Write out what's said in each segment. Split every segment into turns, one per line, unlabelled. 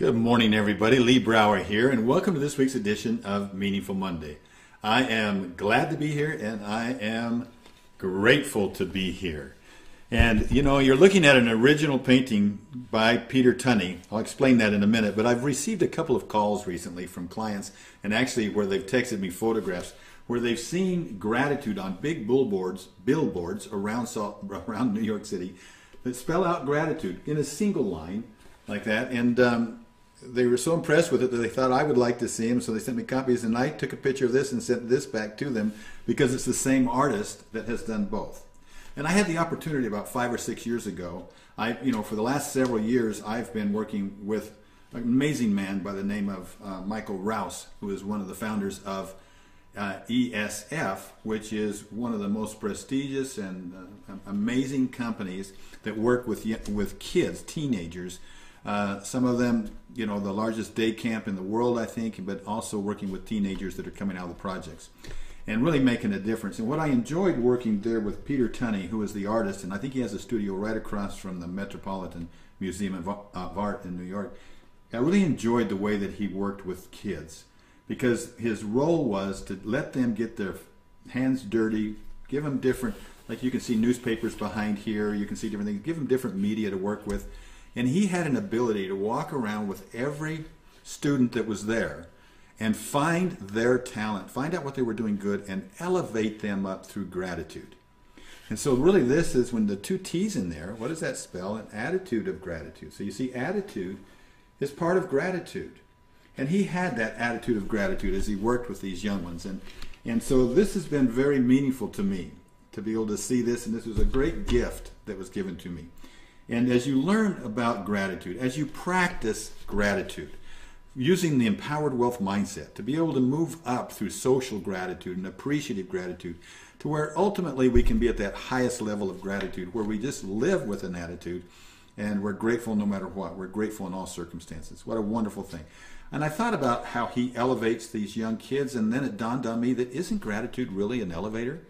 Good morning, everybody. Lee Brower here, and welcome to this week's edition of Meaningful Monday. I am glad to be here, and I am grateful to be here. And you know, you're looking at an original painting by Peter Tunney. I'll explain that in a minute, but I've received a couple of calls recently from clients, and actually where they've texted me photographs where they've seen gratitude on big billboards, billboards around around New York City that spell out gratitude in a single line like that. And um, they were so impressed with it that they thought I would like to see them, so they sent me copies, and I took a picture of this and sent this back to them because it's the same artist that has done both. And I had the opportunity about five or six years ago. I, you know, for the last several years, I've been working with an amazing man by the name of uh, Michael Rouse, who is one of the founders of uh, ESF, which is one of the most prestigious and uh, amazing companies that work with with kids, teenagers uh, some of them, you know, the largest day camp in the world, I think, but also working with teenagers that are coming out of the projects and really making a difference. And what I enjoyed working there with Peter Tunney, who is the artist, and I think he has a studio right across from the Metropolitan Museum of Art in New York. I really enjoyed the way that he worked with kids because his role was to let them get their hands dirty, give them different, like you can see newspapers behind here, you can see different things, give them different media to work with and he had an ability to walk around with every student that was there and find their talent, find out what they were doing good, and elevate them up through gratitude. And so, really, this is when the two T's in there, what does that spell? An attitude of gratitude. So, you see, attitude is part of gratitude. And he had that attitude of gratitude as he worked with these young ones. And, and so, this has been very meaningful to me to be able to see this. And this was a great gift that was given to me. And as you learn about gratitude, as you practice gratitude, using the empowered wealth mindset to be able to move up through social gratitude and appreciative gratitude to where ultimately we can be at that highest level of gratitude where we just live with an attitude and we're grateful no matter what. We're grateful in all circumstances. What a wonderful thing. And I thought about how he elevates these young kids, and then it dawned on me that isn't gratitude really an elevator?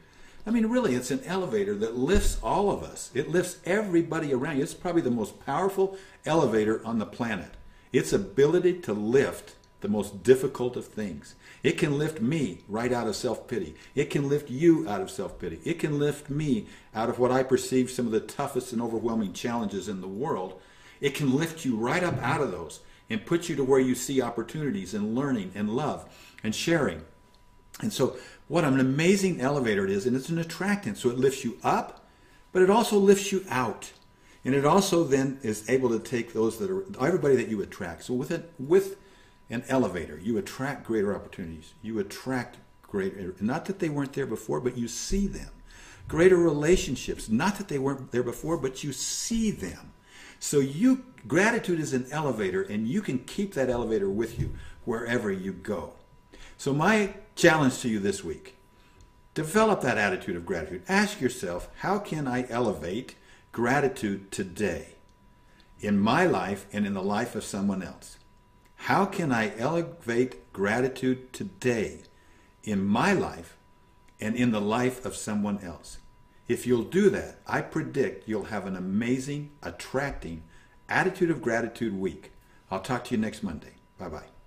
I mean, really, it's an elevator that lifts all of us. It lifts everybody around you. It's probably the most powerful elevator on the planet. Its ability to lift the most difficult of things. It can lift me right out of self pity. It can lift you out of self pity. It can lift me out of what I perceive some of the toughest and overwhelming challenges in the world. It can lift you right up out of those and put you to where you see opportunities and learning and love and sharing. And so what an amazing elevator it is, and it's an attractant. So it lifts you up, but it also lifts you out. And it also then is able to take those that are everybody that you attract. So with it with an elevator, you attract greater opportunities. You attract greater not that they weren't there before, but you see them. Greater relationships, not that they weren't there before, but you see them. So you gratitude is an elevator and you can keep that elevator with you wherever you go. So, my challenge to you this week develop that attitude of gratitude. Ask yourself, how can I elevate gratitude today in my life and in the life of someone else? How can I elevate gratitude today in my life and in the life of someone else? If you'll do that, I predict you'll have an amazing, attracting attitude of gratitude week. I'll talk to you next Monday. Bye bye.